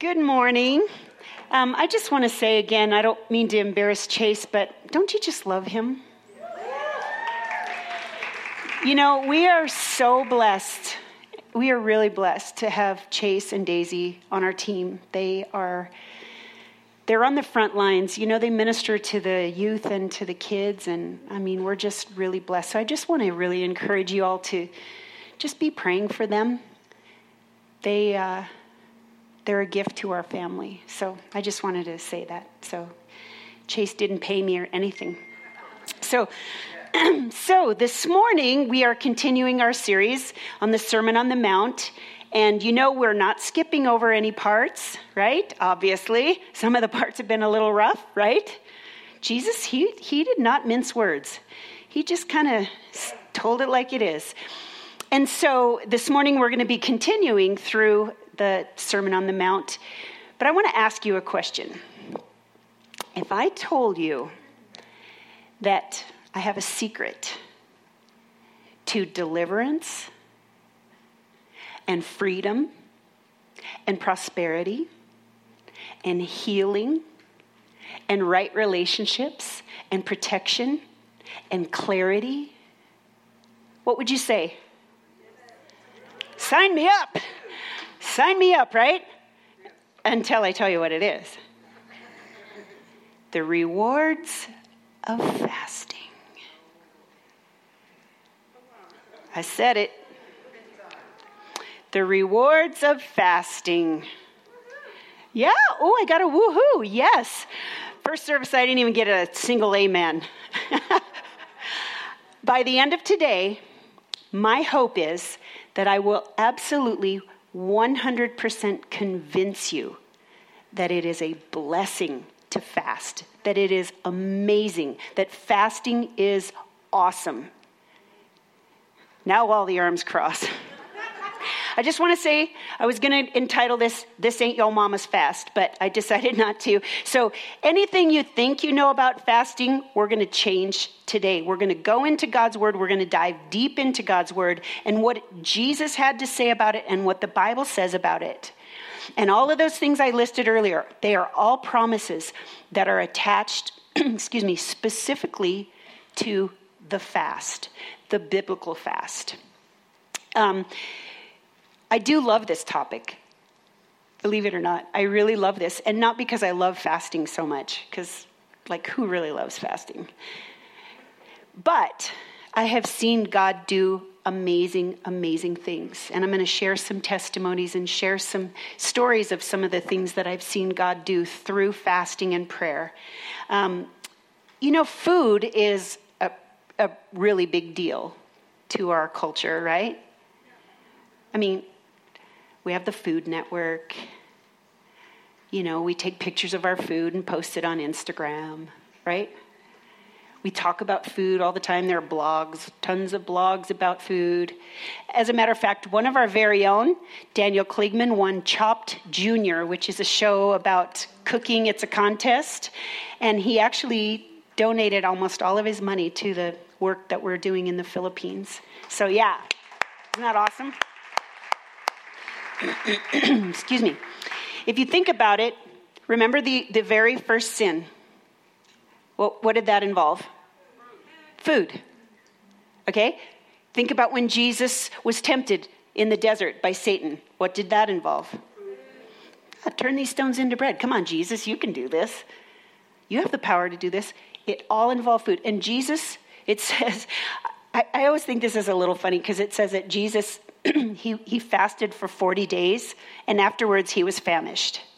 Good morning. Um, I just want to say again, I don't mean to embarrass Chase, but don't you just love him? You know, we are so blessed. We are really blessed to have Chase and Daisy on our team. They are they're on the front lines. You know, they minister to the youth and to the kids and I mean, we're just really blessed. So I just want to really encourage you all to just be praying for them. They uh, they're a gift to our family. So I just wanted to say that. So Chase didn't pay me or anything. So, so this morning we are continuing our series on the Sermon on the Mount. And you know, we're not skipping over any parts, right? Obviously, some of the parts have been a little rough, right? Jesus, he, he did not mince words. He just kind of told it like it is. And so this morning we're going to be continuing through the Sermon on the Mount. But I want to ask you a question. If I told you that I have a secret to deliverance and freedom and prosperity and healing and right relationships and protection and clarity, what would you say? Sign me up. Sign me up, right? Until I tell you what it is the rewards of fasting. I said it. The rewards of fasting. Yeah, oh, I got a woohoo. Yes. First service, I didn't even get a single amen. By the end of today, my hope is that I will absolutely 100% convince you that it is a blessing to fast, that it is amazing, that fasting is awesome. Now all the arms cross. I just want to say I was going to entitle this This Ain't Yo Mama's Fast, but I decided not to. So, anything you think you know about fasting, we're going to change today. We're going to go into God's Word, we're going to dive deep into God's Word and what Jesus had to say about it and what the Bible says about it. And all of those things I listed earlier, they are all promises that are attached, excuse me, specifically to the fast, the biblical fast. Um, I do love this topic. Believe it or not, I really love this. And not because I love fasting so much, because, like, who really loves fasting? But I have seen God do amazing, amazing things. And I'm going to share some testimonies and share some stories of some of the things that I've seen God do through fasting and prayer. Um, you know, food is a, a really big deal to our culture, right? I mean, we have the Food Network. You know, we take pictures of our food and post it on Instagram, right? We talk about food all the time. There are blogs, tons of blogs about food. As a matter of fact, one of our very own, Daniel Kligman, won Chopped Junior, which is a show about cooking. It's a contest. And he actually donated almost all of his money to the work that we're doing in the Philippines. So, yeah, isn't that awesome? excuse me. If you think about it, remember the, the very first sin. What, what did that involve? Food. Okay? Think about when Jesus was tempted in the desert by Satan. What did that involve? Ah, turn these stones into bread. Come on, Jesus, you can do this. You have the power to do this. It all involved food. And Jesus, it says, I, I always think this is a little funny because it says that Jesus he, he fasted for 40 days, and afterwards he was famished.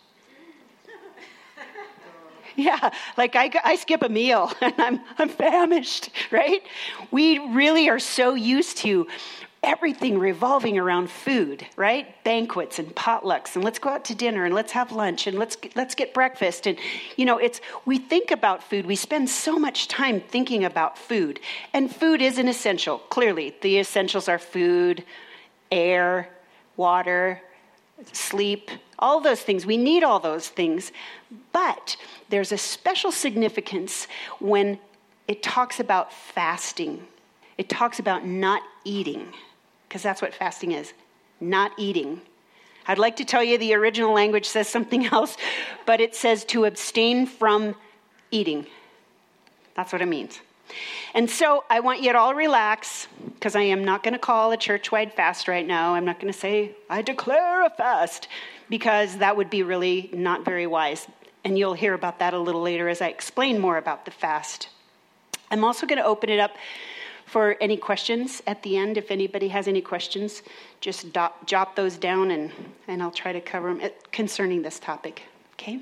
Yeah, like I, I skip a meal and I'm, I'm famished, right? We really are so used to everything revolving around food, right? Banquets and potlucks, and let's go out to dinner and let's have lunch and let's let's get breakfast. And you know, it's we think about food. We spend so much time thinking about food, and food is an essential. Clearly, the essentials are food, air, water, sleep, all those things. We need all those things. But there's a special significance when it talks about fasting. It talks about not eating, because that's what fasting is not eating. I'd like to tell you the original language says something else, but it says to abstain from eating. That's what it means. And so I want you to all relax because I am not going to call a church wide fast right now. I'm not going to say, I declare a fast because that would be really not very wise. And you'll hear about that a little later as I explain more about the fast. I'm also going to open it up for any questions at the end. If anybody has any questions, just dot, jot those down and, and I'll try to cover them uh, concerning this topic. Okay?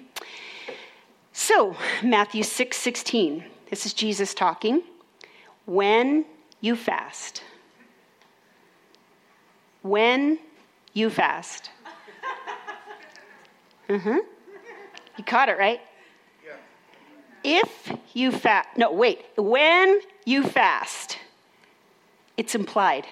So, Matthew 6 16. This is Jesus talking. When you fast, when you fast. Uh-huh. You caught it, right? Yeah. If you fast, no, wait, when you fast, it's implied.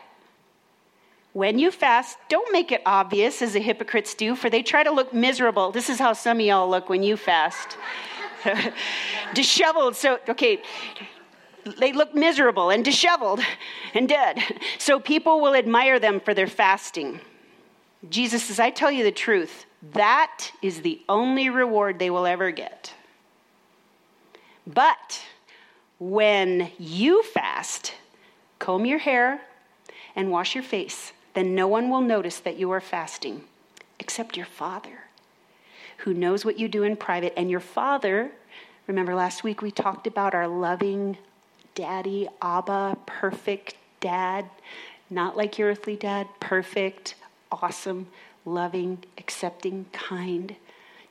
When you fast, don't make it obvious as the hypocrites do, for they try to look miserable. This is how some of y'all look when you fast. disheveled. So, okay, they look miserable and disheveled and dead. So people will admire them for their fasting. Jesus says, I tell you the truth, that is the only reward they will ever get. But when you fast, comb your hair and wash your face, then no one will notice that you are fasting except your Father, who knows what you do in private. And your Father Remember last week we talked about our loving daddy, Abba, perfect dad, not like your earthly dad, perfect, awesome, loving, accepting, kind,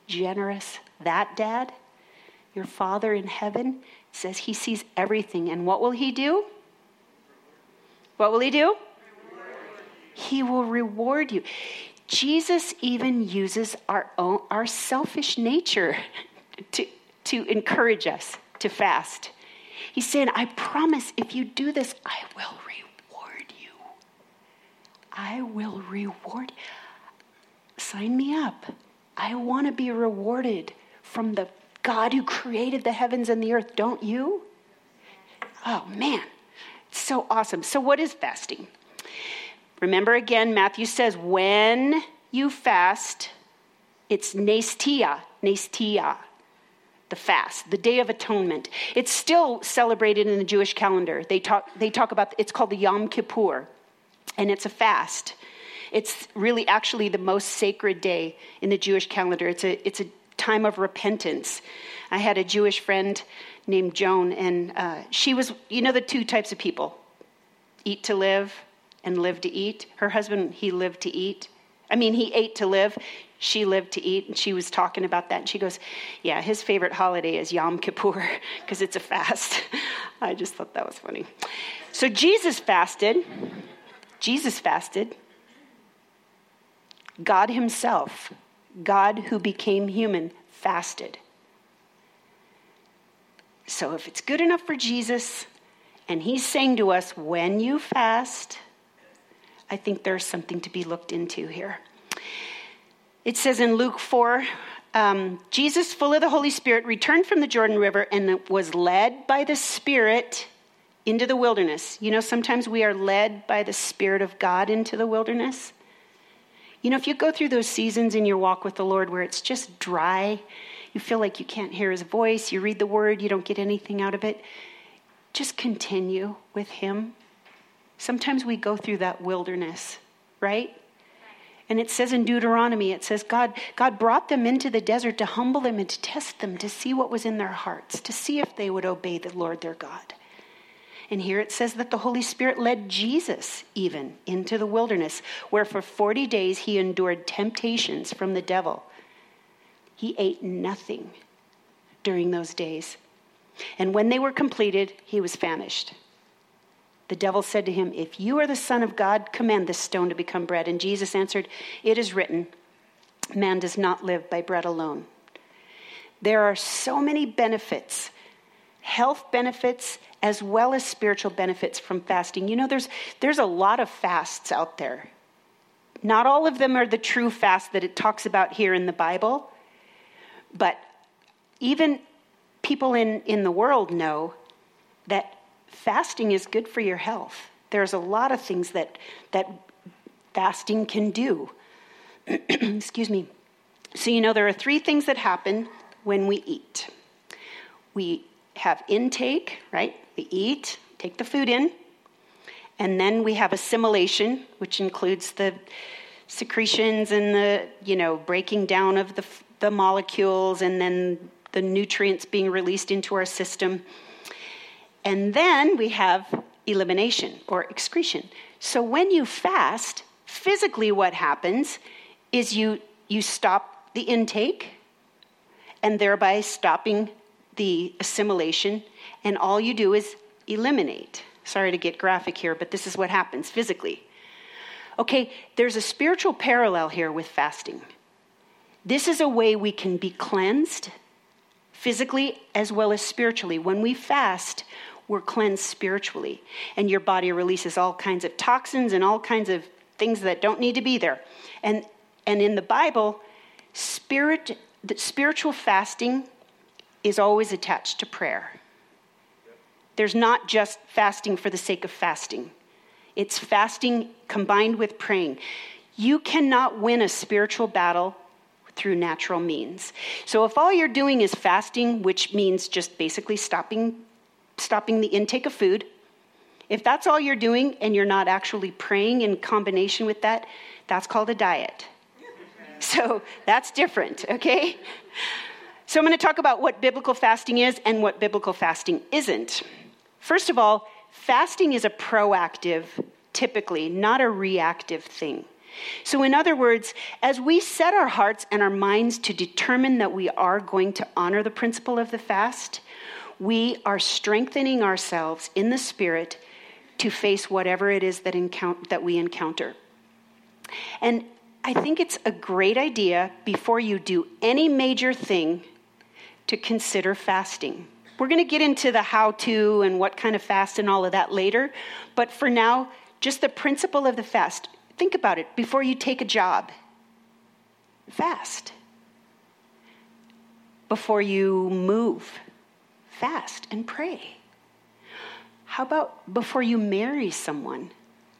generous. That dad, your father in heaven, says he sees everything. And what will he do? What will he do? He will reward you. Jesus even uses our own our selfish nature to to encourage us to fast. He's saying, I promise if you do this, I will reward you. I will reward. Sign me up. I want to be rewarded from the God who created the heavens and the earth, don't you? Oh, man. It's so awesome. So, what is fasting? Remember again, Matthew says, when you fast, it's nesteia, nesteia the fast, the Day of Atonement. It's still celebrated in the Jewish calendar. They talk, they talk about it's called the Yom Kippur, and it's a fast. It's really actually the most sacred day in the Jewish calendar. It's a, it's a time of repentance. I had a Jewish friend named Joan, and uh, she was, you know, the two types of people eat to live and live to eat. Her husband, he lived to eat. I mean, he ate to live she lived to eat, and she was talking about that. And she goes, Yeah, his favorite holiday is Yom Kippur because it's a fast. I just thought that was funny. So Jesus fasted. Jesus fasted. God Himself, God who became human, fasted. So if it's good enough for Jesus, and He's saying to us, when you fast, I think there's something to be looked into here. It says in Luke 4 um, Jesus, full of the Holy Spirit, returned from the Jordan River and was led by the Spirit into the wilderness. You know, sometimes we are led by the Spirit of God into the wilderness. You know, if you go through those seasons in your walk with the Lord where it's just dry, you feel like you can't hear his voice, you read the word, you don't get anything out of it, just continue with him. Sometimes we go through that wilderness, right? And it says in Deuteronomy, it says God, God brought them into the desert to humble them and to test them, to see what was in their hearts, to see if they would obey the Lord their God. And here it says that the Holy Spirit led Jesus even into the wilderness, where for 40 days he endured temptations from the devil. He ate nothing during those days. And when they were completed, he was famished. The devil said to him, If you are the Son of God, command this stone to become bread. And Jesus answered, It is written, Man does not live by bread alone. There are so many benefits, health benefits, as well as spiritual benefits from fasting. You know, there's, there's a lot of fasts out there. Not all of them are the true fast that it talks about here in the Bible, but even people in, in the world know that fasting is good for your health. There's a lot of things that, that fasting can do. Excuse me. So, you know, there are three things that happen when we eat we have intake, right? We eat, take the food in, and then we have assimilation, which includes the secretions and the, you know, breaking down of the, the molecules and then the nutrients being released into our system. And then we have elimination or excretion. So when you fast, physically what happens is you you stop the intake and thereby stopping the assimilation and all you do is eliminate. Sorry to get graphic here, but this is what happens physically. Okay, there's a spiritual parallel here with fasting. This is a way we can be cleansed physically as well as spiritually. When we fast, we're cleansed spiritually, and your body releases all kinds of toxins and all kinds of things that don't need to be there. And, and in the Bible, spirit, the spiritual fasting is always attached to prayer. There's not just fasting for the sake of fasting, it's fasting combined with praying. You cannot win a spiritual battle through natural means. So if all you're doing is fasting, which means just basically stopping stopping the intake of food, if that's all you're doing and you're not actually praying in combination with that, that's called a diet. So that's different, okay? So I'm going to talk about what biblical fasting is and what biblical fasting isn't. First of all, fasting is a proactive, typically, not a reactive thing. So, in other words, as we set our hearts and our minds to determine that we are going to honor the principle of the fast, we are strengthening ourselves in the Spirit to face whatever it is that, encount- that we encounter. And I think it's a great idea before you do any major thing to consider fasting. We're going to get into the how to and what kind of fast and all of that later, but for now, just the principle of the fast. Think about it before you take a job. Fast. Before you move, fast and pray. How about before you marry someone?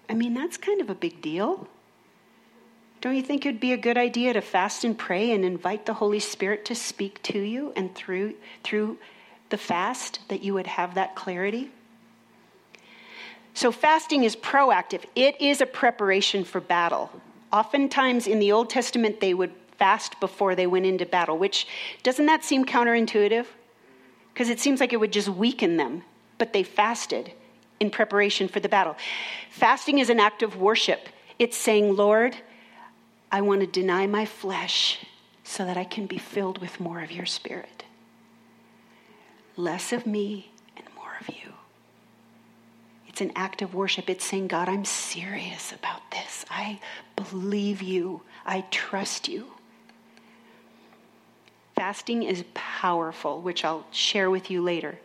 I mean, that's kind of a big deal. Don't you think it'd be a good idea to fast and pray and invite the Holy Spirit to speak to you and through through the fast that you would have that clarity? So fasting is proactive. It is a preparation for battle. Oftentimes in the Old Testament they would fast before they went into battle, which doesn't that seem counterintuitive? Because it seems like it would just weaken them. But they fasted in preparation for the battle. Fasting is an act of worship. It's saying, Lord, I want to deny my flesh so that I can be filled with more of your spirit. Less of me and more of you. It's an act of worship. It's saying, God, I'm serious about this. I believe you. I trust you. Fasting is powerful, which I'll share with you later.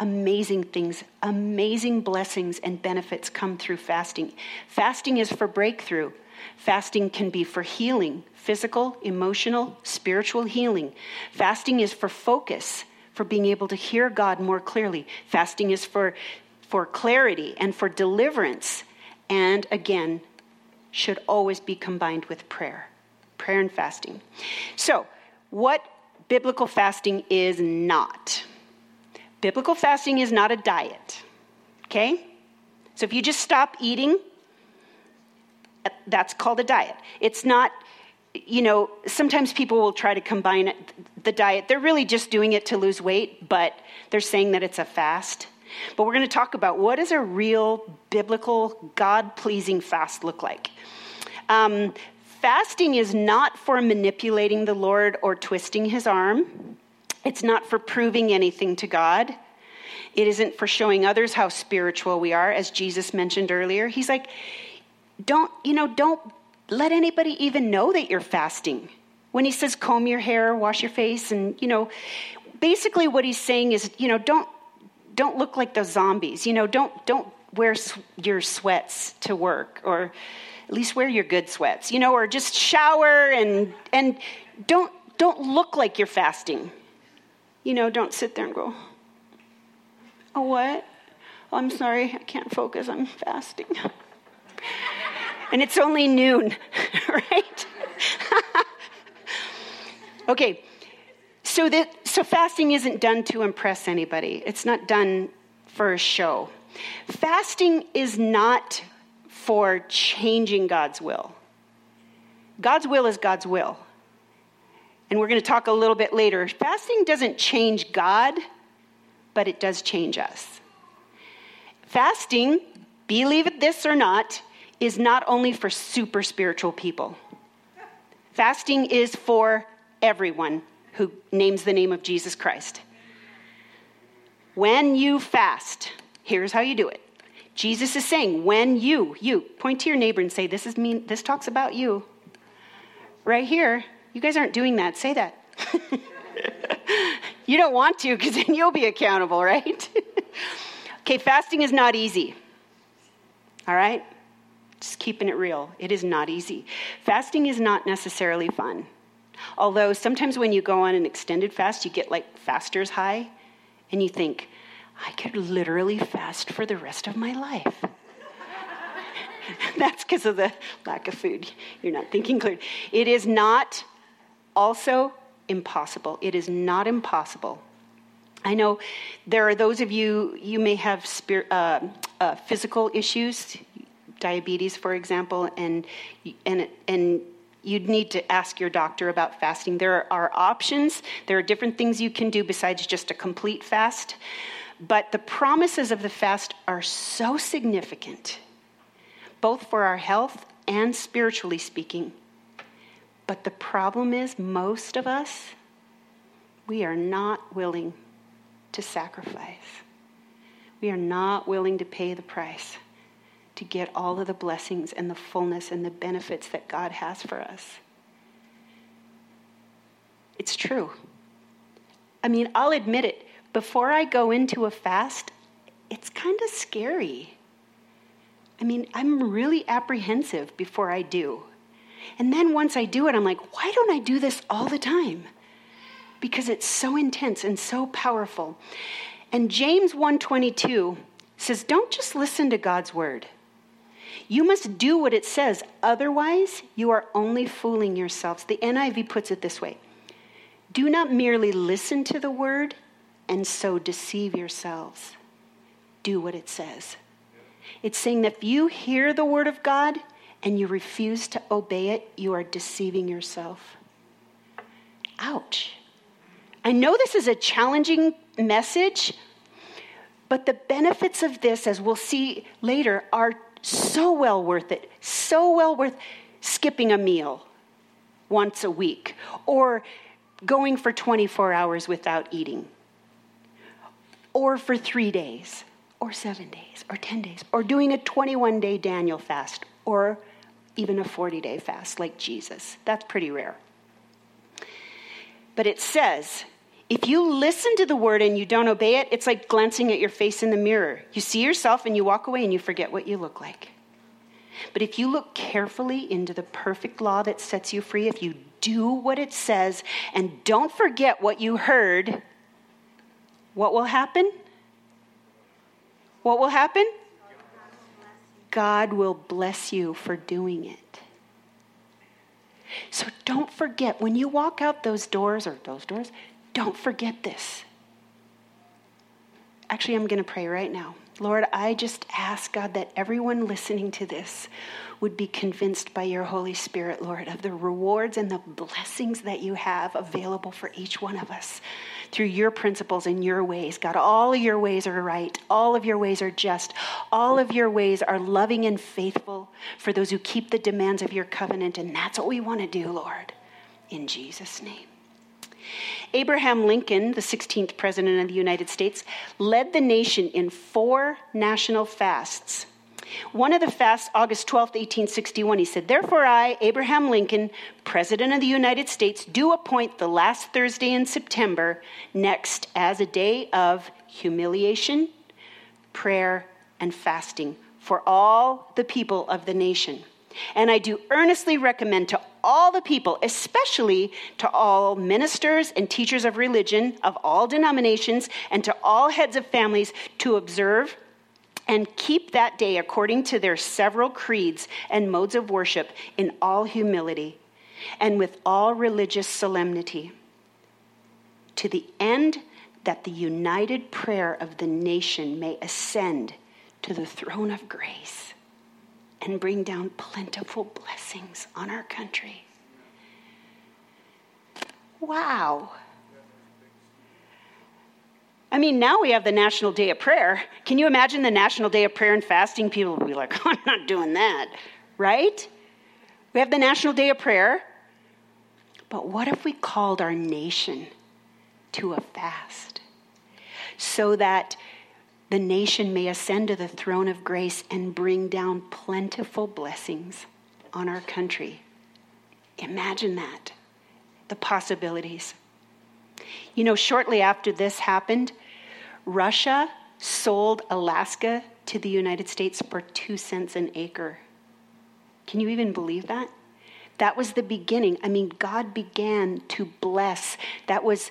Amazing things, amazing blessings and benefits come through fasting. Fasting is for breakthrough. Fasting can be for healing, physical, emotional, spiritual healing. Fasting is for focus, for being able to hear God more clearly. Fasting is for, for clarity and for deliverance. And again, should always be combined with prayer. Prayer and fasting. So, what biblical fasting is not. Biblical fasting is not a diet, okay? So if you just stop eating, that's called a diet. It's not, you know, sometimes people will try to combine the diet. They're really just doing it to lose weight, but they're saying that it's a fast. But we're going to talk about what does a real biblical, God pleasing fast look like. Um, Fasting is not for manipulating the Lord or twisting his arm. It's not for proving anything to God. It isn't for showing others how spiritual we are, as Jesus mentioned earlier. He's like, don't, you know, don't let anybody even know that you're fasting. When he says comb your hair, wash your face, and, you know, basically what he's saying is, you know, don't, don't look like those zombies. You know, don't, don't wear your sweats to work or, at least wear your good sweats, you know, or just shower and and don't don't look like you're fasting. You know, don't sit there and go, "Oh, what? Oh, I'm sorry, I can't focus. I'm fasting." and it's only noon, right? Okay, so that so fasting isn't done to impress anybody. It's not done for a show. Fasting is not for changing God's will. God's will is God's will. And we're going to talk a little bit later. Fasting doesn't change God, but it does change us. Fasting, believe it this or not, is not only for super spiritual people. Fasting is for everyone who names the name of Jesus Christ. When you fast, here's how you do it. Jesus is saying, when you, you, point to your neighbor and say, This is me, this talks about you. Right here. You guys aren't doing that. Say that. you don't want to, because then you'll be accountable, right? okay, fasting is not easy. All right? Just keeping it real. It is not easy. Fasting is not necessarily fun. Although sometimes when you go on an extended fast, you get like faster's high, and you think, I could literally fast for the rest of my life. That's because of the lack of food. You're not thinking clearly. It is not also impossible. It is not impossible. I know there are those of you, you may have spirit, uh, uh, physical issues, diabetes, for example, and, and, and you'd need to ask your doctor about fasting. There are options, there are different things you can do besides just a complete fast. But the promises of the fast are so significant, both for our health and spiritually speaking. But the problem is, most of us, we are not willing to sacrifice. We are not willing to pay the price to get all of the blessings and the fullness and the benefits that God has for us. It's true. I mean, I'll admit it before I go into a fast, it's kind of scary. I mean, I'm really apprehensive before I do. And then once I do it, I'm like, why don't I do this all the time? Because it's so intense and so powerful. And James 122 says, don't just listen to God's word. You must do what it says, otherwise, you are only fooling yourselves. The NIV puts it this way Do not merely listen to the word and so deceive yourselves. Do what it says. It's saying that if you hear the word of God and you refuse to obey it, you are deceiving yourself. Ouch. I know this is a challenging message, but the benefits of this, as we'll see later, are so well worth it. So well worth skipping a meal once a week or going for 24 hours without eating or for three days, or seven days, or 10 days, or doing a 21 day Daniel fast, or even a 40 day fast like Jesus. That's pretty rare. But it says, if you listen to the word and you don't obey it, it's like glancing at your face in the mirror. You see yourself and you walk away and you forget what you look like. But if you look carefully into the perfect law that sets you free, if you do what it says and don't forget what you heard, what will happen? What will happen? God will bless you for doing it. So don't forget, when you walk out those doors or those doors, don't forget this. Actually, I'm going to pray right now. Lord, I just ask, God, that everyone listening to this would be convinced by your Holy Spirit, Lord, of the rewards and the blessings that you have available for each one of us through your principles and your ways. God, all of your ways are right. All of your ways are just. All of your ways are loving and faithful for those who keep the demands of your covenant. And that's what we want to do, Lord, in Jesus' name. Abraham Lincoln, the 16th President of the United States, led the nation in four national fasts one of the fasts, August 12, 1861, he said, Therefore, I, Abraham Lincoln, President of the United States, do appoint the last Thursday in September next as a day of humiliation, prayer, and fasting for all the people of the nation. And I do earnestly recommend to all the people, especially to all ministers and teachers of religion of all denominations, and to all heads of families, to observe and keep that day according to their several creeds and modes of worship in all humility. and with all religious solemnity, to the end that the united prayer of the nation may ascend to the throne of grace and bring down plentiful blessings on our country. Wow. I mean, now we have the National Day of Prayer. Can you imagine the National Day of Prayer and Fasting? People will be like, I'm not doing that, right? We have the National Day of Prayer. But what if we called our nation to a fast so that the nation may ascend to the throne of grace and bring down plentiful blessings on our country? Imagine that, the possibilities. You know, shortly after this happened, Russia sold Alaska to the United States for two cents an acre. Can you even believe that? That was the beginning. I mean, God began to bless. That was,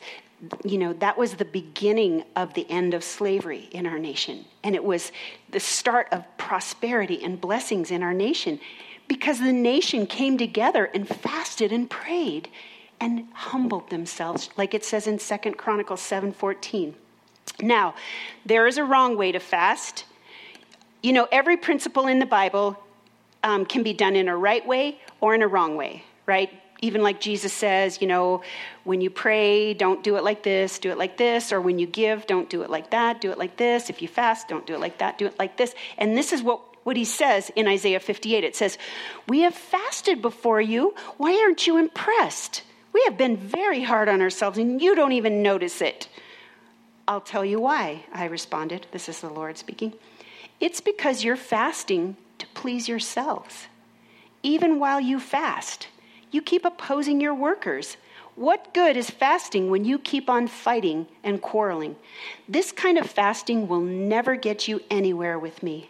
you know, that was the beginning of the end of slavery in our nation. And it was the start of prosperity and blessings in our nation because the nation came together and fasted and prayed and humbled themselves like it says in Second Chronicles 7:14. Now, there is a wrong way to fast. You know, every principle in the Bible um, can be done in a right way or in a wrong way, right? Even like Jesus says, you know, when you pray, don't do it like this, do it like this. Or when you give, don't do it like that, do it like this. If you fast, don't do it like that, do it like this. And this is what what he says in Isaiah 58. It says, We have fasted before you. Why aren't you impressed? We have been very hard on ourselves, and you don't even notice it. I'll tell you why, I responded. This is the Lord speaking. It's because you're fasting to please yourselves. Even while you fast, you keep opposing your workers. What good is fasting when you keep on fighting and quarreling? This kind of fasting will never get you anywhere with me.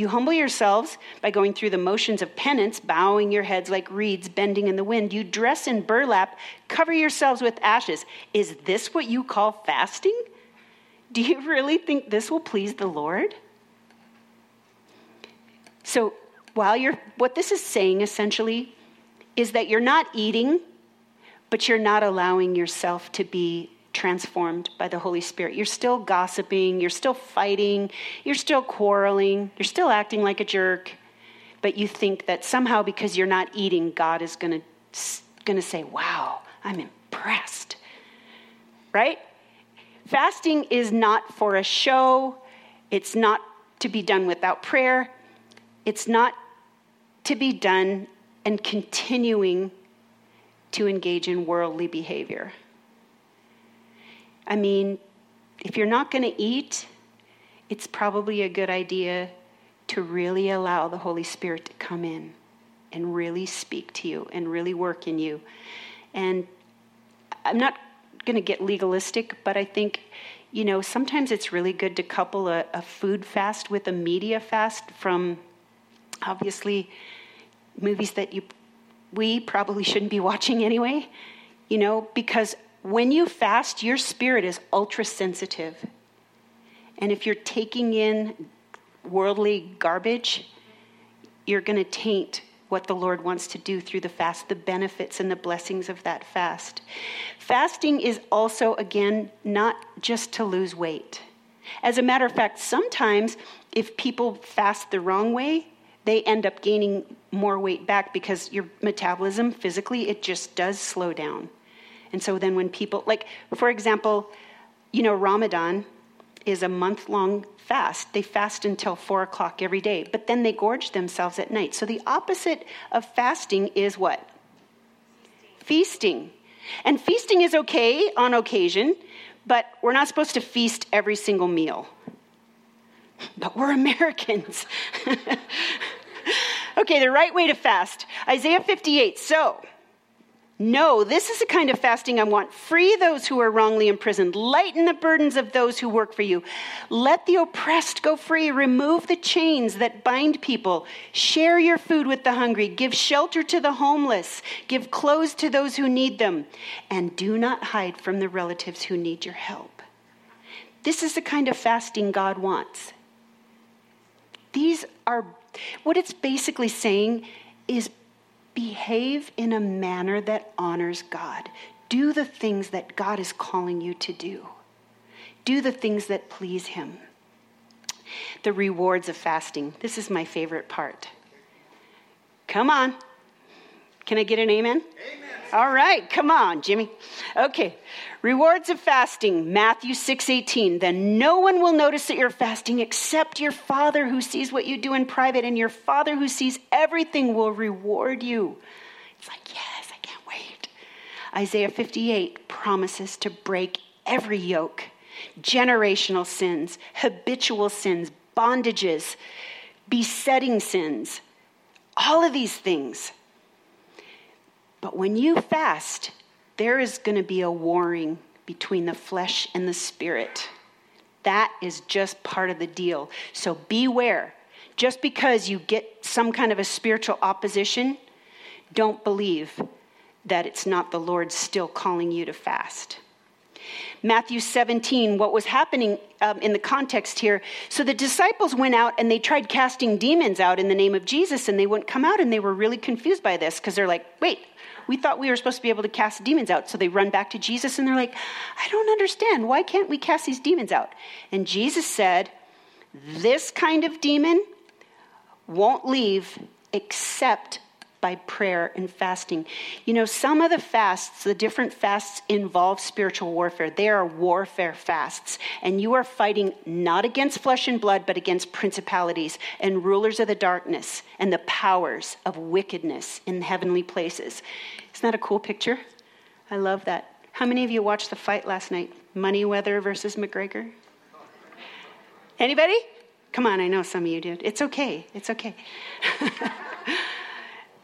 You humble yourselves by going through the motions of penance, bowing your heads like reeds bending in the wind. You dress in burlap, cover yourselves with ashes. Is this what you call fasting? Do you really think this will please the Lord? So, while you're, what this is saying essentially is that you're not eating, but you're not allowing yourself to be transformed by the Holy Spirit. You're still gossiping, you're still fighting, you're still quarreling, you're still acting like a jerk, but you think that somehow because you're not eating, God is going to going to say, "Wow, I'm impressed." Right? Fasting is not for a show. It's not to be done without prayer. It's not to be done and continuing to engage in worldly behavior. I mean, if you're not going to eat, it's probably a good idea to really allow the Holy Spirit to come in and really speak to you and really work in you. And I'm not going to get legalistic, but I think, you know, sometimes it's really good to couple a, a food fast with a media fast from obviously movies that you we probably shouldn't be watching anyway, you know, because when you fast, your spirit is ultra sensitive. And if you're taking in worldly garbage, you're going to taint what the Lord wants to do through the fast, the benefits and the blessings of that fast. Fasting is also, again, not just to lose weight. As a matter of fact, sometimes if people fast the wrong way, they end up gaining more weight back because your metabolism physically, it just does slow down. And so then when people, like, for example, you know, Ramadan is a month long fast. They fast until four o'clock every day, but then they gorge themselves at night. So the opposite of fasting is what? Feasting. And feasting is okay on occasion, but we're not supposed to feast every single meal. But we're Americans. okay, the right way to fast. Isaiah 58. So, no, this is the kind of fasting I want. Free those who are wrongly imprisoned. Lighten the burdens of those who work for you. Let the oppressed go free. Remove the chains that bind people. Share your food with the hungry. Give shelter to the homeless. Give clothes to those who need them. And do not hide from the relatives who need your help. This is the kind of fasting God wants. These are what it's basically saying is behave in a manner that honors God. Do the things that God is calling you to do. Do the things that please Him. The rewards of fasting. This is my favorite part. Come on. Can I get an amen? Amen. All right, come on, Jimmy. Okay. Rewards of fasting, Matthew 6:18. Then no one will notice that you're fasting except your Father who sees what you do in private, and your Father who sees everything will reward you. It's like, yes, I can't wait. Isaiah 58 promises to break every yoke, generational sins, habitual sins, bondages, besetting sins, all of these things but when you fast, there is going to be a warring between the flesh and the spirit. That is just part of the deal. So beware. Just because you get some kind of a spiritual opposition, don't believe that it's not the Lord still calling you to fast. Matthew 17, what was happening um, in the context here. So the disciples went out and they tried casting demons out in the name of Jesus, and they wouldn't come out, and they were really confused by this because they're like, wait, we thought we were supposed to be able to cast demons out. So they run back to Jesus and they're like, I don't understand. Why can't we cast these demons out? And Jesus said, This kind of demon won't leave except by prayer and fasting. You know, some of the fasts, the different fasts involve spiritual warfare. They are warfare fasts. And you are fighting not against flesh and blood, but against principalities and rulers of the darkness and the powers of wickedness in heavenly places. Isn't that a cool picture? I love that. How many of you watched the fight last night? Mayweather versus McGregor? Anybody? Come on, I know some of you did. It's okay. It's okay.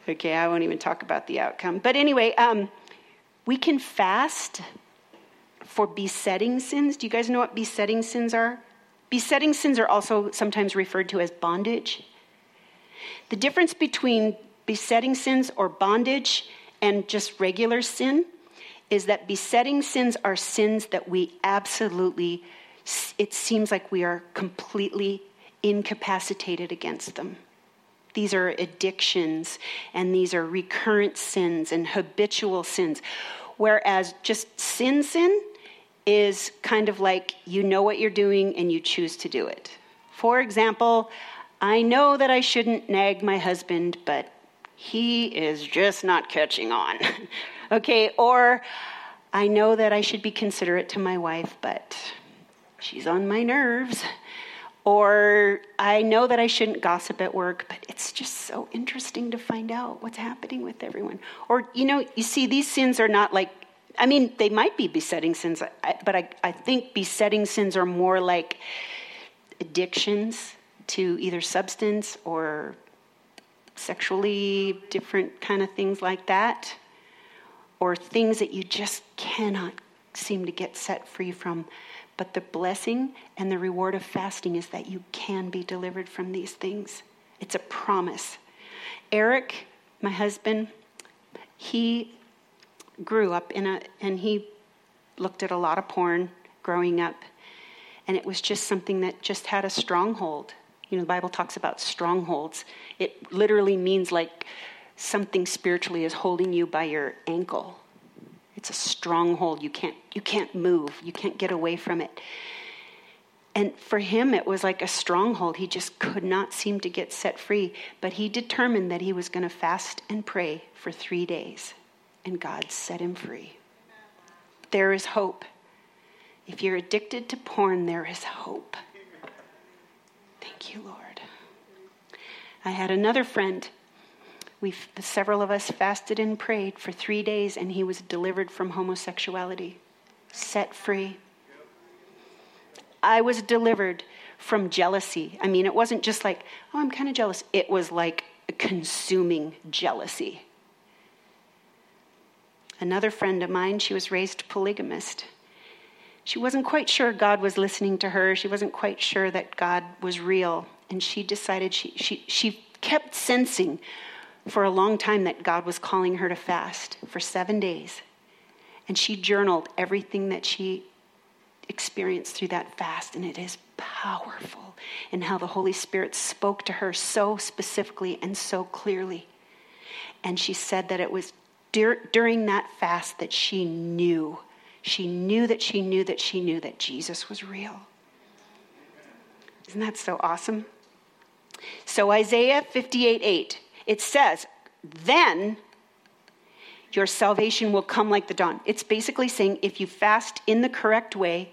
Okay, I won't even talk about the outcome. But anyway, um, we can fast for besetting sins. Do you guys know what besetting sins are? Besetting sins are also sometimes referred to as bondage. The difference between besetting sins or bondage and just regular sin is that besetting sins are sins that we absolutely, it seems like we are completely incapacitated against them. These are addictions and these are recurrent sins and habitual sins. Whereas just sin, sin is kind of like you know what you're doing and you choose to do it. For example, I know that I shouldn't nag my husband, but he is just not catching on. okay, or I know that I should be considerate to my wife, but she's on my nerves. Or I know that I shouldn't gossip at work, but it's just so interesting to find out what's happening with everyone. Or, you know, you see, these sins are not like, I mean, they might be besetting sins, uh, but I, I think besetting sins are more like addictions to either substance or sexually different kind of things like that, or things that you just cannot seem to get set free from. But the blessing and the reward of fasting is that you can be delivered from these things. It's a promise. Eric, my husband, he grew up in a, and he looked at a lot of porn growing up. And it was just something that just had a stronghold. You know, the Bible talks about strongholds. It literally means like something spiritually is holding you by your ankle. It's a stronghold. You can't, you can't move. You can't get away from it. And for him, it was like a stronghold. He just could not seem to get set free. But he determined that he was going to fast and pray for three days. And God set him free. There is hope. If you're addicted to porn, there is hope. Thank you, Lord. I had another friend we several of us fasted and prayed for three days, and he was delivered from homosexuality, set free. I was delivered from jealousy. I mean, it wasn't just like, oh, I'm kind of jealous. It was like consuming jealousy. Another friend of mine, she was raised polygamist. She wasn't quite sure God was listening to her. She wasn't quite sure that God was real. And she decided she, she, she kept sensing for a long time that God was calling her to fast for seven days. And she journaled everything that she experienced through that fast, and it is powerful in how the Holy Spirit spoke to her so specifically and so clearly. And she said that it was dur- during that fast that she knew. She knew that she knew that she knew that Jesus was real. Isn't that so awesome? So, Isaiah 58 8, it says, Then your salvation will come like the dawn. It's basically saying if you fast in the correct way,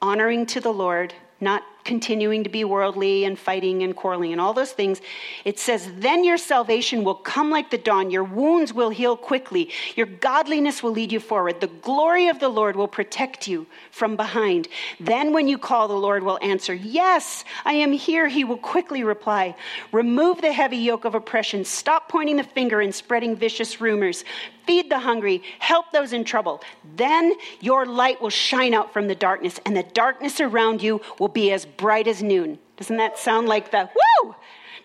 honoring to the Lord, not continuing to be worldly and fighting and quarreling and all those things. It says, Then your salvation will come like the dawn. Your wounds will heal quickly. Your godliness will lead you forward. The glory of the Lord will protect you from behind. Then when you call, the Lord will answer, Yes, I am here. He will quickly reply, Remove the heavy yoke of oppression. Stop pointing the finger and spreading vicious rumors. Feed the hungry. Help those in trouble. Then your light will shine out from the darkness, and the darkness around you will be as bright as noon. Doesn't that sound like the woo?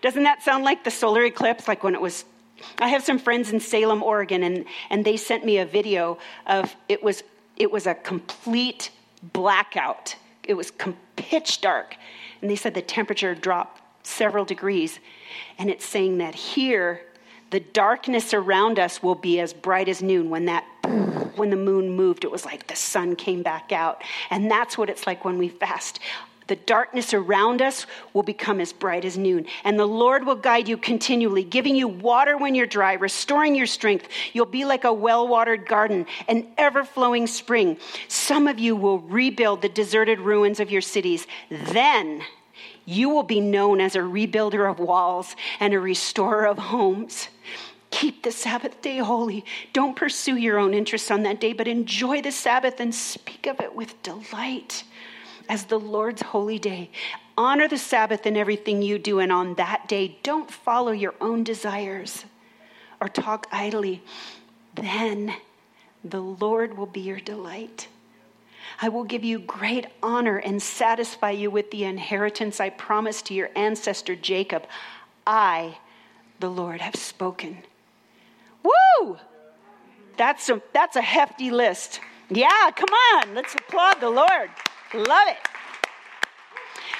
Doesn't that sound like the solar eclipse, like when it was? I have some friends in Salem, Oregon, and, and they sent me a video of it was it was a complete blackout. It was com- pitch dark, and they said the temperature dropped several degrees, and it's saying that here the darkness around us will be as bright as noon when that when the moon moved it was like the sun came back out and that's what it's like when we fast the darkness around us will become as bright as noon. And the Lord will guide you continually, giving you water when you're dry, restoring your strength. You'll be like a well watered garden, an ever flowing spring. Some of you will rebuild the deserted ruins of your cities. Then you will be known as a rebuilder of walls and a restorer of homes. Keep the Sabbath day holy. Don't pursue your own interests on that day, but enjoy the Sabbath and speak of it with delight as the Lord's holy day. Honor the Sabbath in everything you do, and on that day, don't follow your own desires or talk idly. Then the Lord will be your delight. I will give you great honor and satisfy you with the inheritance I promised to your ancestor Jacob. I, the Lord, have spoken. Woo! That's a, that's a hefty list. Yeah, come on, let's applaud the Lord. Love it.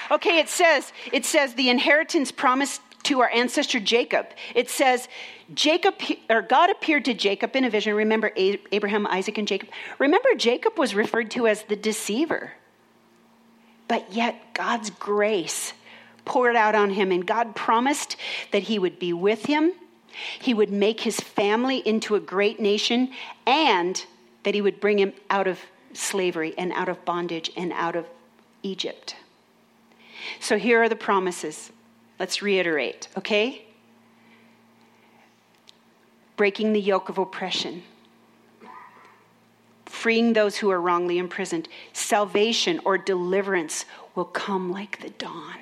Okay, it says, it says the inheritance promised to our ancestor Jacob. It says, Jacob or God appeared to Jacob in a vision. Remember Abraham, Isaac, and Jacob? Remember, Jacob was referred to as the deceiver. But yet, God's grace poured out on him, and God promised that he would be with him, he would make his family into a great nation, and that he would bring him out of slavery and out of bondage and out of Egypt. So here are the promises. Let's reiterate, okay? Breaking the yoke of oppression, freeing those who are wrongly imprisoned. Salvation or deliverance will come like the dawn.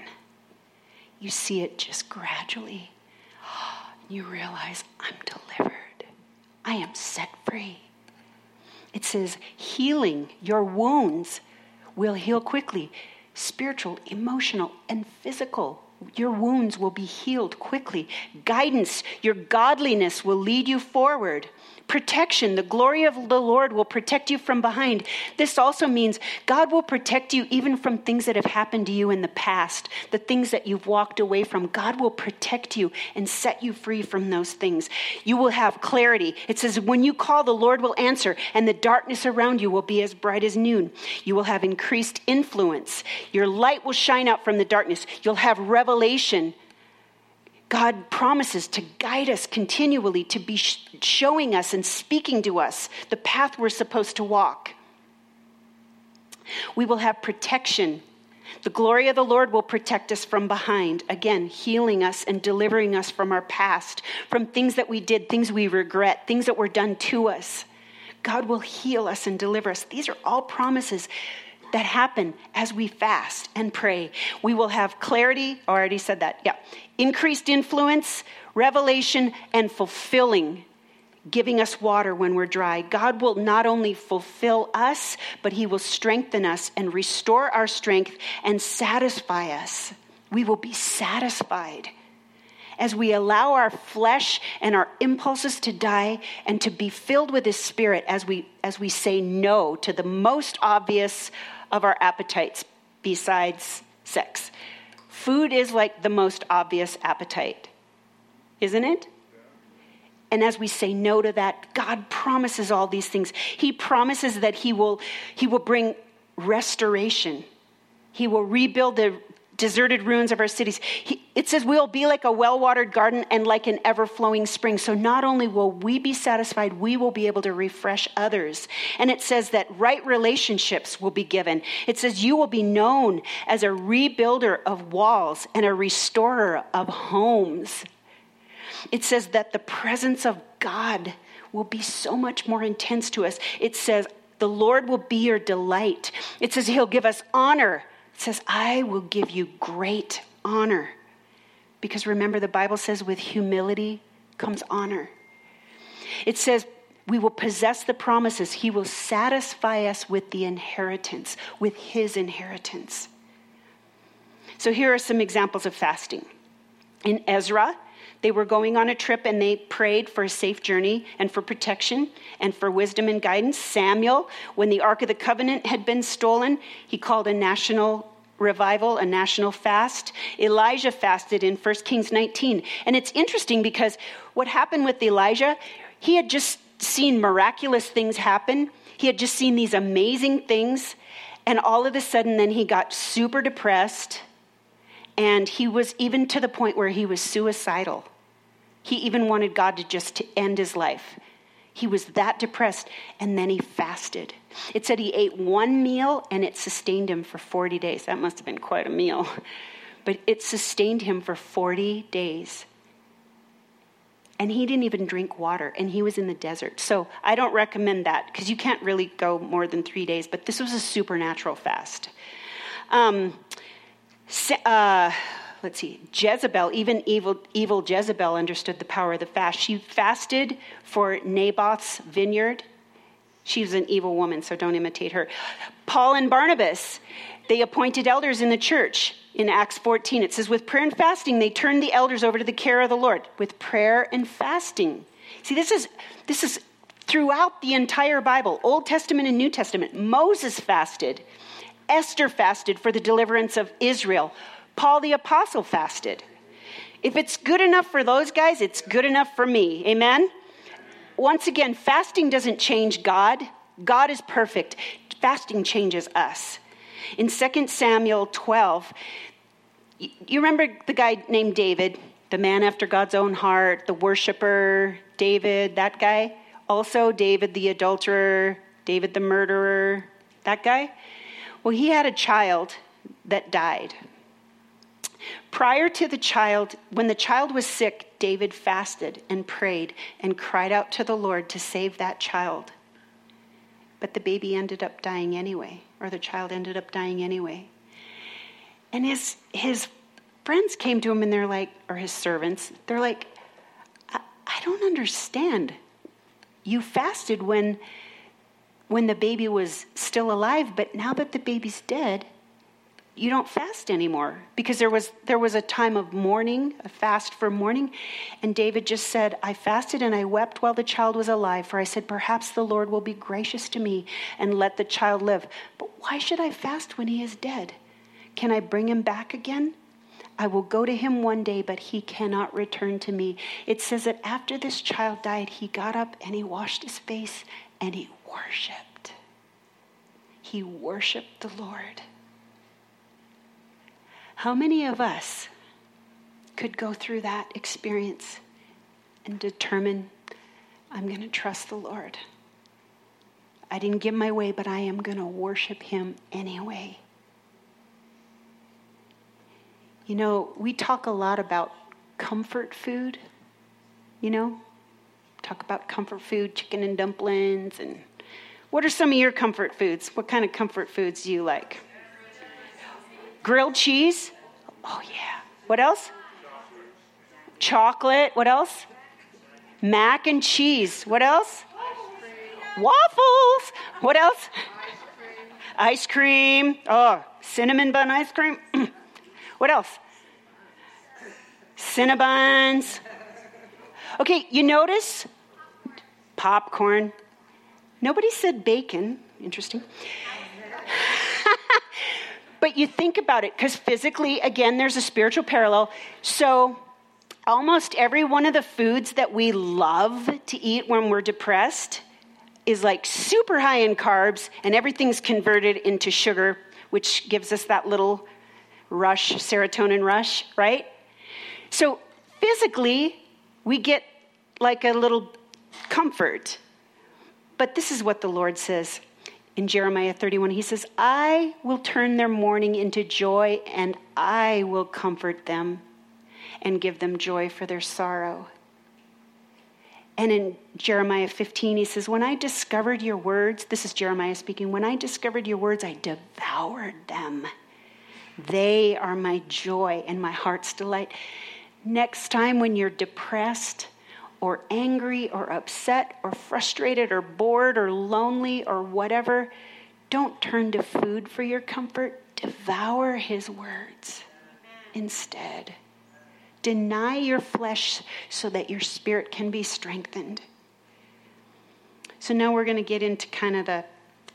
You see it just gradually. You realize, I'm delivered, I am set free. It says, healing your wounds will heal quickly. Spiritual, emotional, and physical. Your wounds will be healed quickly. Guidance, your godliness will lead you forward protection. The glory of the Lord will protect you from behind. This also means God will protect you even from things that have happened to you in the past, the things that you've walked away from. God will protect you and set you free from those things. You will have clarity. It says, when you call, the Lord will answer, and the darkness around you will be as bright as noon. You will have increased influence. Your light will shine out from the darkness. You'll have revelation God promises to guide us continually, to be showing us and speaking to us the path we're supposed to walk. We will have protection. The glory of the Lord will protect us from behind, again, healing us and delivering us from our past, from things that we did, things we regret, things that were done to us. God will heal us and deliver us. These are all promises that happen as we fast and pray. We will have clarity, I already said that, yeah. Increased influence, revelation, and fulfilling, giving us water when we're dry. God will not only fulfill us, but He will strengthen us and restore our strength and satisfy us. We will be satisfied as we allow our flesh and our impulses to die and to be filled with his spirit as we as we say no to the most obvious of our appetites besides sex. Food is like the most obvious appetite, isn't it? And as we say no to that, God promises all these things. He promises that He will, he will bring restoration. He will rebuild the deserted ruins of our cities. He, it says we'll be like a well watered garden and like an ever flowing spring. So not only will we be satisfied, we will be able to refresh others. And it says that right relationships will be given. It says you will be known as a rebuilder of walls and a restorer of homes. It says that the presence of God will be so much more intense to us. It says, the Lord will be your delight. It says, He'll give us honor says, I will give you great honor. Because remember, the Bible says, with humility comes honor. It says, we will possess the promises. He will satisfy us with the inheritance, with His inheritance. So here are some examples of fasting. In Ezra, they were going on a trip and they prayed for a safe journey and for protection and for wisdom and guidance. Samuel, when the Ark of the Covenant had been stolen, he called a national revival, a national fast. Elijah fasted in 1 Kings 19. And it's interesting because what happened with Elijah, he had just seen miraculous things happen. He had just seen these amazing things. And all of a sudden, then he got super depressed and he was even to the point where he was suicidal. He even wanted God to just to end his life. He was that depressed, and then he fasted. It said he ate one meal and it sustained him for 40 days. That must have been quite a meal. But it sustained him for 40 days. And he didn't even drink water, and he was in the desert. So I don't recommend that because you can't really go more than three days, but this was a supernatural fast. Um, uh, let's see, Jezebel, even evil, evil Jezebel understood the power of the fast. She fasted for Naboth's vineyard. She was an evil woman, so don't imitate her. Paul and Barnabas, they appointed elders in the church. In Acts 14, it says, with prayer and fasting, they turned the elders over to the care of the Lord. With prayer and fasting. See, this is, this is throughout the entire Bible, Old Testament and New Testament. Moses fasted. Esther fasted for the deliverance of Israel. Paul the Apostle fasted. If it's good enough for those guys, it's good enough for me. Amen? Once again, fasting doesn't change God. God is perfect. Fasting changes us. In 2 Samuel 12, you remember the guy named David, the man after God's own heart, the worshiper, David, that guy? Also, David the adulterer, David the murderer, that guy? Well, he had a child that died. Prior to the child, when the child was sick, David fasted and prayed and cried out to the Lord to save that child. But the baby ended up dying anyway, or the child ended up dying anyway. And his, his friends came to him and they're like, or his servants, they're like, I, I don't understand. You fasted when, when the baby was still alive, but now that the baby's dead, you don't fast anymore because there was there was a time of mourning a fast for mourning and david just said i fasted and i wept while the child was alive for i said perhaps the lord will be gracious to me and let the child live but why should i fast when he is dead can i bring him back again I will go to him one day, but he cannot return to me. It says that after this child died, he got up and he washed his face and he worshiped. He worshiped the Lord. How many of us could go through that experience and determine, I'm going to trust the Lord? I didn't give my way, but I am going to worship Him anyway. You know, we talk a lot about comfort food, you know, talk about comfort food, chicken and dumplings, and what are some of your comfort foods? What kind of comfort foods do you like? Grilled cheese? Oh, yeah. What else? Chocolate. What else? Mac and cheese. What else? Waffles. What else? Ice cream. Oh, cinnamon bun ice cream. what else? Cinnabons. Okay, you notice popcorn. Nobody said bacon. Interesting. But you think about it, because physically, again, there's a spiritual parallel. So almost every one of the foods that we love to eat when we're depressed is like super high in carbs, and everything's converted into sugar, which gives us that little rush, serotonin rush, right? So physically, we get like a little comfort. But this is what the Lord says in Jeremiah 31. He says, I will turn their mourning into joy, and I will comfort them and give them joy for their sorrow. And in Jeremiah 15, he says, When I discovered your words, this is Jeremiah speaking, when I discovered your words, I devoured them. They are my joy and my heart's delight. Next time when you're depressed or angry or upset or frustrated or bored or lonely or whatever, don't turn to food for your comfort. Devour his words instead. Deny your flesh so that your spirit can be strengthened. So now we're going to get into kind of the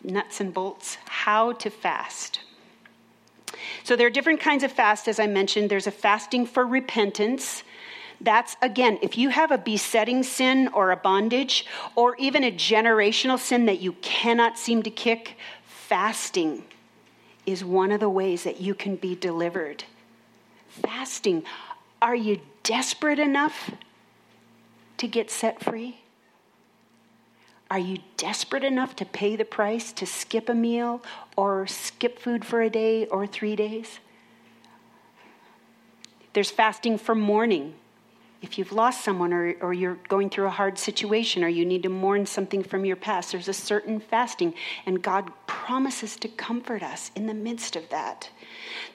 nuts and bolts how to fast. So there are different kinds of fast, as I mentioned. There's a fasting for repentance. That's, again, if you have a besetting sin or a bondage or even a generational sin that you cannot seem to kick, fasting is one of the ways that you can be delivered. Fasting. Are you desperate enough to get set free? Are you desperate enough to pay the price to skip a meal or skip food for a day or three days? There's fasting for mourning if you've lost someone or, or you're going through a hard situation or you need to mourn something from your past, there's a certain fasting, and God promises to comfort us in the midst of that.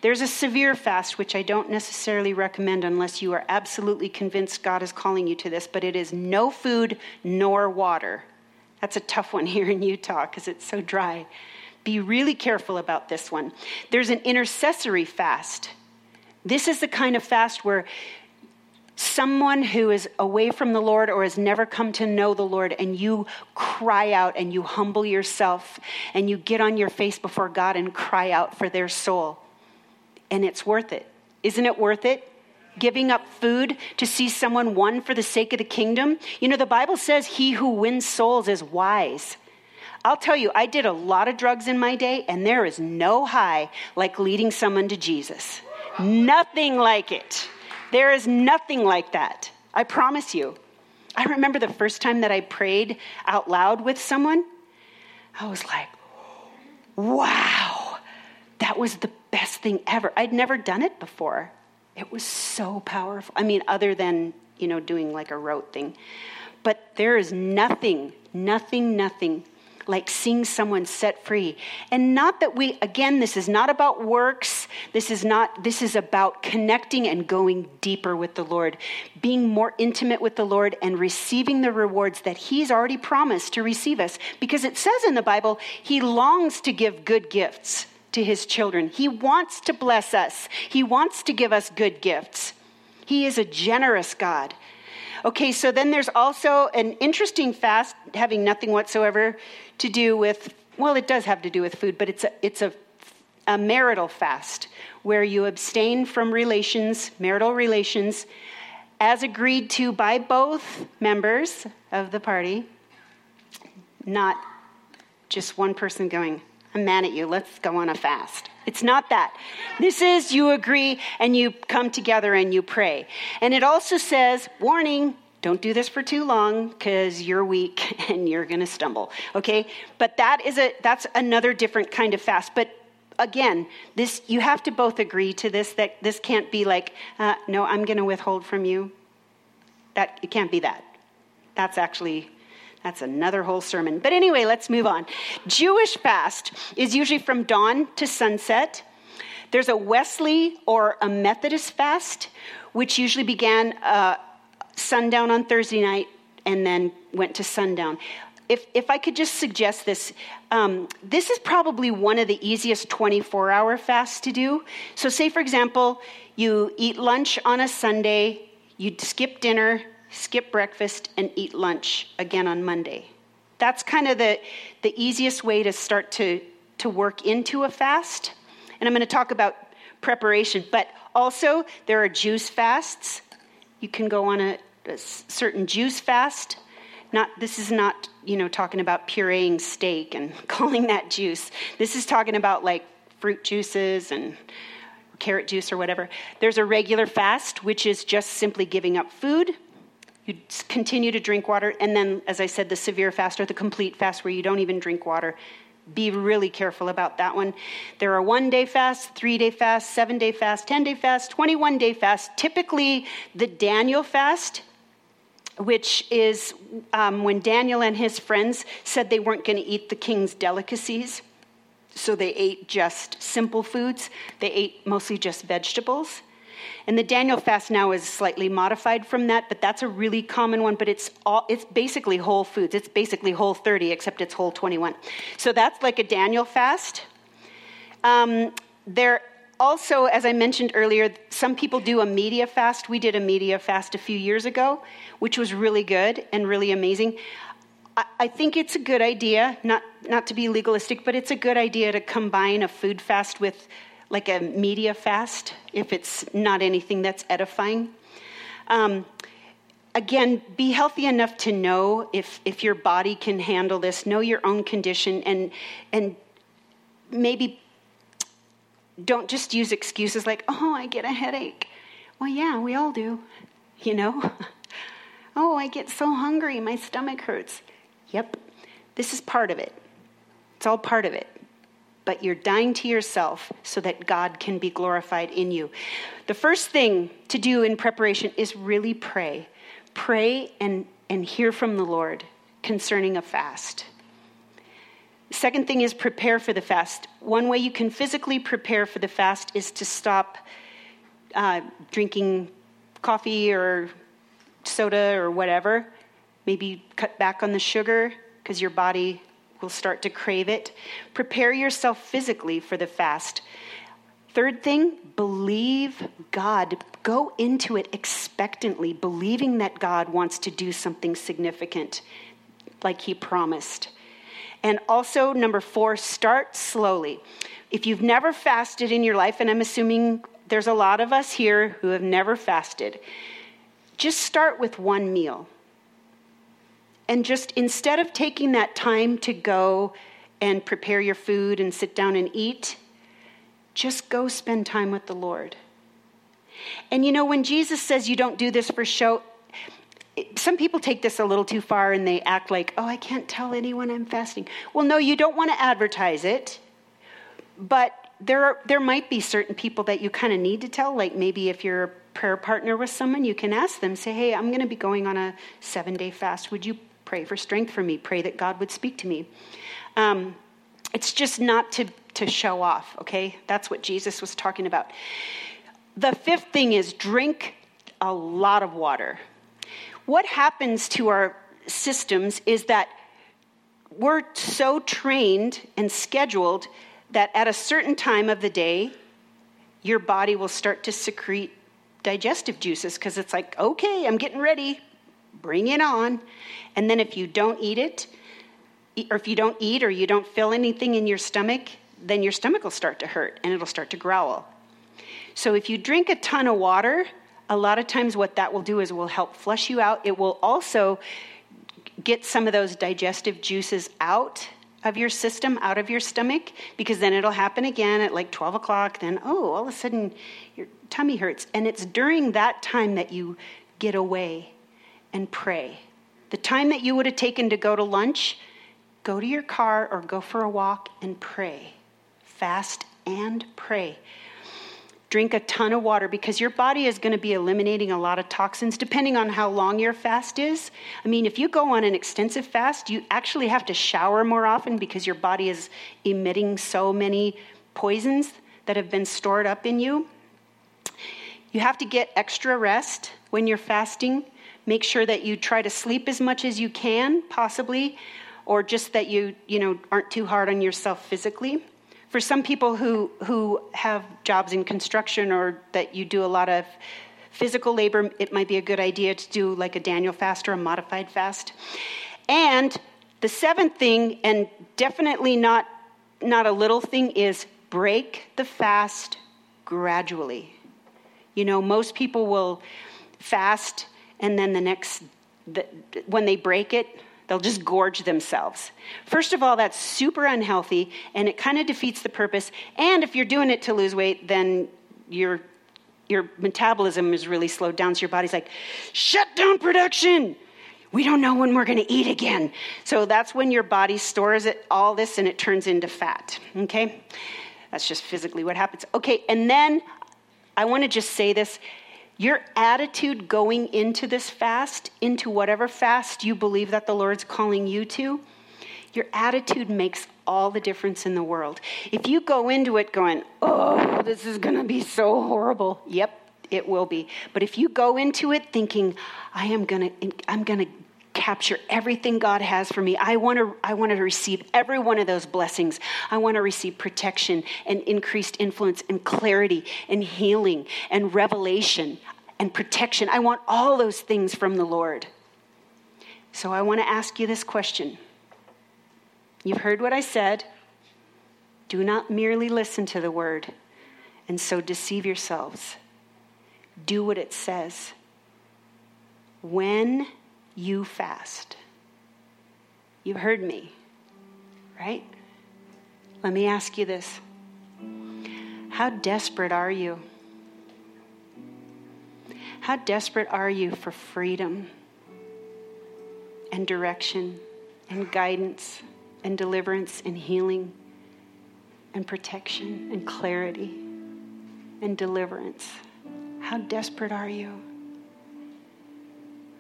There's a severe fast, which I don't necessarily recommend unless you are absolutely convinced God is calling you to this, but it is no food nor water. That's a tough one here in Utah because it's so dry. Be really careful about this one. There's an intercessory fast. This is the kind of fast where someone who is away from the Lord or has never come to know the Lord, and you cry out and you humble yourself and you get on your face before God and cry out for their soul. And it's worth it. Isn't it worth it? Giving up food to see someone won for the sake of the kingdom. You know, the Bible says, He who wins souls is wise. I'll tell you, I did a lot of drugs in my day, and there is no high like leading someone to Jesus. Nothing like it. There is nothing like that. I promise you. I remember the first time that I prayed out loud with someone, I was like, wow, that was the best thing ever. I'd never done it before. It was so powerful. I mean, other than, you know, doing like a rote thing. But there is nothing, nothing, nothing like seeing someone set free. And not that we, again, this is not about works. This is not, this is about connecting and going deeper with the Lord, being more intimate with the Lord and receiving the rewards that He's already promised to receive us. Because it says in the Bible, He longs to give good gifts to His children. He wants to bless us, He wants to give us good gifts. He is a generous God. Okay, so then there's also an interesting fast having nothing whatsoever to do with, well, it does have to do with food, but it's a, it's a, a marital fast where you abstain from relations, marital relations, as agreed to by both members of the party, not just one person going, I'm mad at you, let's go on a fast. It's not that. This is you agree and you come together and you pray. And it also says, warning, don't do this for too long because you're weak and you're going to stumble. Okay? But that is a that's another different kind of fast. But again, this you have to both agree to this that this can't be like, uh, no, I'm going to withhold from you. That it can't be that. That's actually that's another whole sermon. But anyway, let's move on. Jewish fast is usually from dawn to sunset. There's a Wesley or a Methodist fast, which usually began uh, sundown on Thursday night and then went to sundown. If, if I could just suggest this, um, this is probably one of the easiest 24 hour fasts to do. So, say for example, you eat lunch on a Sunday, you skip dinner, skip breakfast, and eat lunch again on Monday. That's kind of the, the easiest way to start to, to work into a fast. And I'm going to talk about preparation, but also there are juice fasts You can go on a, a certain juice fast. Not, this is not, you know, talking about pureeing steak and calling that juice. This is talking about like fruit juices and carrot juice or whatever. There's a regular fast, which is just simply giving up food. You continue to drink water. And then, as I said, the severe fast or the complete fast where you don't even drink water. Be really careful about that one. There are one day fasts, three day fasts, seven day fasts, 10 day fasts, 21 day fasts. Typically, the Daniel fast, which is um, when Daniel and his friends said they weren't going to eat the king's delicacies. So they ate just simple foods. They ate mostly just vegetables. And the Daniel fast now is slightly modified from that, but that's a really common one. But it's all it's basically whole foods. It's basically whole 30, except it's whole 21. So that's like a Daniel fast. Um, there also, as I mentioned earlier, some people do a media fast. We did a media fast a few years ago, which was really good and really amazing. I think it's a good idea, not, not to be legalistic, but it's a good idea to combine a food fast with like a media fast if it's not anything that's edifying. Um, again, be healthy enough to know if, if your body can handle this, know your own condition, and, and maybe don't just use excuses like, oh, I get a headache. Well, yeah, we all do, you know? oh, I get so hungry, my stomach hurts. Yep, this is part of it. It's all part of it. But you're dying to yourself so that God can be glorified in you. The first thing to do in preparation is really pray. Pray and, and hear from the Lord concerning a fast. Second thing is prepare for the fast. One way you can physically prepare for the fast is to stop uh, drinking coffee or soda or whatever Maybe cut back on the sugar because your body will start to crave it. Prepare yourself physically for the fast. Third thing, believe God. Go into it expectantly, believing that God wants to do something significant like He promised. And also, number four, start slowly. If you've never fasted in your life, and I'm assuming there's a lot of us here who have never fasted, just start with one meal. And just instead of taking that time to go and prepare your food and sit down and eat, just go spend time with the Lord. And you know, when Jesus says you don't do this for show, some people take this a little too far and they act like, oh, I can't tell anyone I'm fasting. Well, no, you don't want to advertise it, but there, are, there might be certain people that you kind of need to tell, like maybe if you're a prayer partner with someone, you can ask them, say, hey, I'm going to be going on a seven day fast. Would you Pray for strength for me. Pray that God would speak to me. Um, it's just not to, to show off, okay? That's what Jesus was talking about. The fifth thing is drink a lot of water. What happens to our systems is that we're so trained and scheduled that at a certain time of the day, your body will start to secrete digestive juices because it's like, okay, I'm getting ready bring it on. And then if you don't eat it, or if you don't eat or you don't feel anything in your stomach, then your stomach will start to hurt and it'll start to growl. So if you drink a ton of water, a lot of times what that will do is it will help flush you out. It will also get some of those digestive juices out of your system, out of your stomach, because then it'll happen again at like 12 o'clock. Then, oh, all of a sudden your tummy hurts. And it's during that time that you get away and pray. The time that you would have taken to go to lunch, go to your car or go for a walk and pray. Fast and pray. Drink a ton of water because your body is going to be eliminating a lot of toxins depending on how long your fast is. I mean, if you go on an extensive fast, you actually have to shower more often because your body is emitting so many poisons that have been stored up in you. You have to get extra rest when you're fasting. Make sure that you try to sleep as much as you can, possibly, or just that you, you know, aren't too hard on yourself physically. For some people who, who have jobs in construction or that you do a lot of physical labor, it might be a good idea to do like a Daniel fast or a modified fast. And the seventh thing, and definitely not, not a little thing, is break the fast gradually. You know, most people will fast and then the next, the, when they break it, they'll just gorge themselves. First of all, that's super unhealthy and it kind of defeats the purpose. And if you're doing it to lose weight, then your your metabolism is really slowed down. So your body's like, shut down production. We don't know when we're going to eat again. So that's when your body stores it, all this and it turns into fat. Okay? That's just physically what happens. Okay, and then I want to just say this your attitude going into this fast, into whatever fast you believe that the Lord's calling you to, your attitude makes all the difference in the world. If you go into it going, oh, this is going to be so horrible, yep, it will be. But if you go into it thinking, I am going to, I'm going to capture everything God has for me. I want to I want to receive every one of those blessings. I want to receive protection and increased influence and clarity and healing and revelation and protection. I want all those things from the Lord. So I want to ask you this question. You've heard what I said. Do not merely listen to the word and so deceive yourselves. Do what it says. When you fast, you heard me, right? Let me ask you this How desperate are you? How desperate are you for freedom and direction and guidance and deliverance and healing and protection and clarity and deliverance? How desperate are you?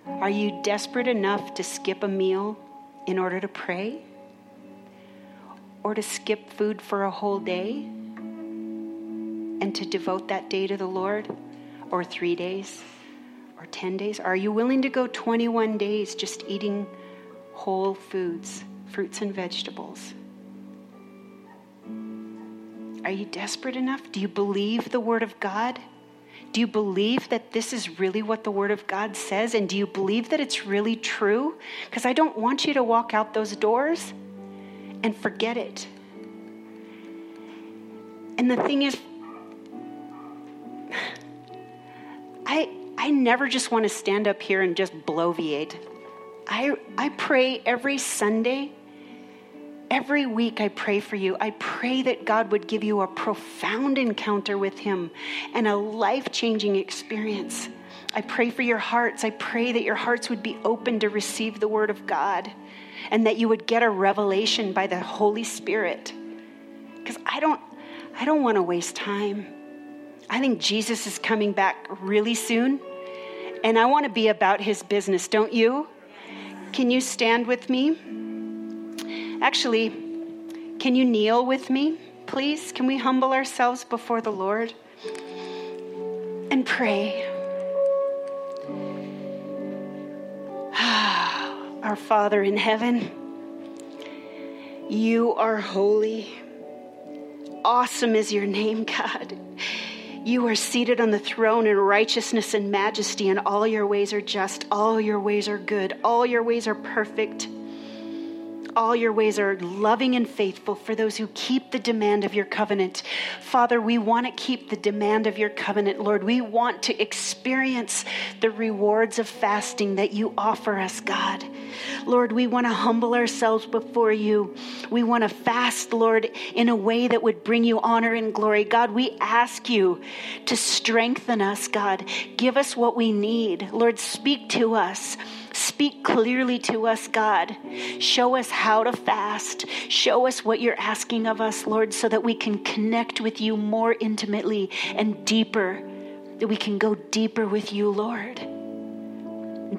Are you desperate enough to skip a meal in order to pray? Or to skip food for a whole day and to devote that day to the Lord? Or three days? or 10 days? Are you willing to go 21 days just eating whole foods, fruits and vegetables? Are you desperate enough? Do you believe the Word of God? Do you believe that this is really what the Word of God says? And do you believe that it's really true? Because I don't want you to walk out those doors and forget it. And the thing is, I, I never just want to stand up here and just bloviate. I, I pray every Sunday, every week, I pray for you. I pray that God would give you a profound encounter with Him and a life changing experience. I pray for your hearts. I pray that your hearts would be open to receive the Word of God and that you would get a revelation by the Holy Spirit. Because I don't, I don't want to waste time. I think Jesus is coming back really soon, and I want to be about his business, don't you? Can you stand with me? Actually, can you kneel with me, please? Can we humble ourselves before the Lord and pray? Our Father in heaven, you are holy. Awesome is your name, God. You are seated on the throne in righteousness and majesty, and all your ways are just, all your ways are good, all your ways are perfect all your ways are loving and faithful for those who keep the demand of your covenant. Father, we want to keep the demand of your covenant, Lord. We want to experience the rewards of fasting that you offer us, God. Lord, we want to humble ourselves before you. We want to fast, Lord, in a way that would bring you honor and glory. God, we ask you to strengthen us, God. Give us what we need. Lord, speak to us. Speak clearly to us, God. Show us how to fast. Show us what you're asking of us, Lord, so that we can connect with you more intimately and deeper, that we can go deeper with you, Lord.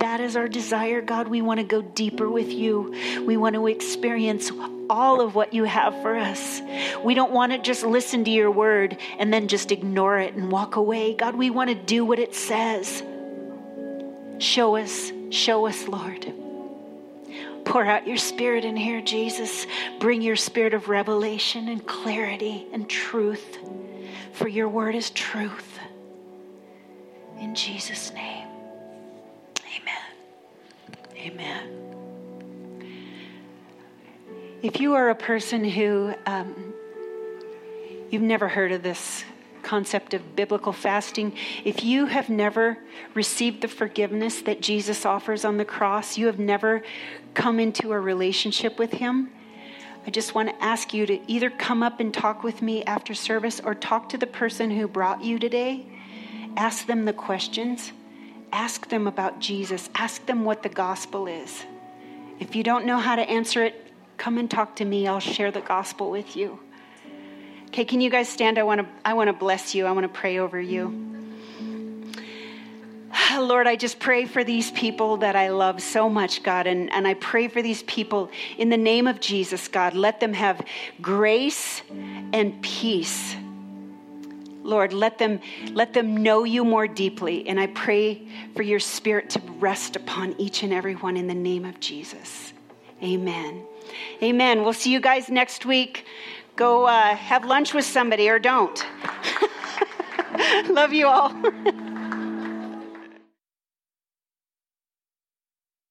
That is our desire, God. We want to go deeper with you. We want to experience all of what you have for us. We don't want to just listen to your word and then just ignore it and walk away. God, we want to do what it says. Show us Show us, Lord. Pour out your spirit in here, Jesus. Bring your spirit of revelation and clarity and truth, for your word is truth. In Jesus' name, amen. Amen. If you are a person who um, you've never heard of this concept of biblical fasting. If you have never received the forgiveness that Jesus offers on the cross, you have never come into a relationship with Him, I just want to ask you to either come up and talk with me after service or talk to the person who brought you today. Ask them the questions. Ask them about Jesus. Ask them what the gospel is. If you don't know how to answer it, come and talk to me. I'll share the gospel with you. Okay, can you guys stand? I want to I want to bless you. I want to pray over you. Lord, I just pray for these people that I love so much, God, and, and I pray for these people in the name of Jesus, God. Let them have grace and peace. Lord, let them let them know you more deeply. And I pray for your spirit to rest upon each and every one in the name of Jesus. Amen. Amen. We'll see you guys next week. Go uh, have lunch with somebody or don't. Love you all.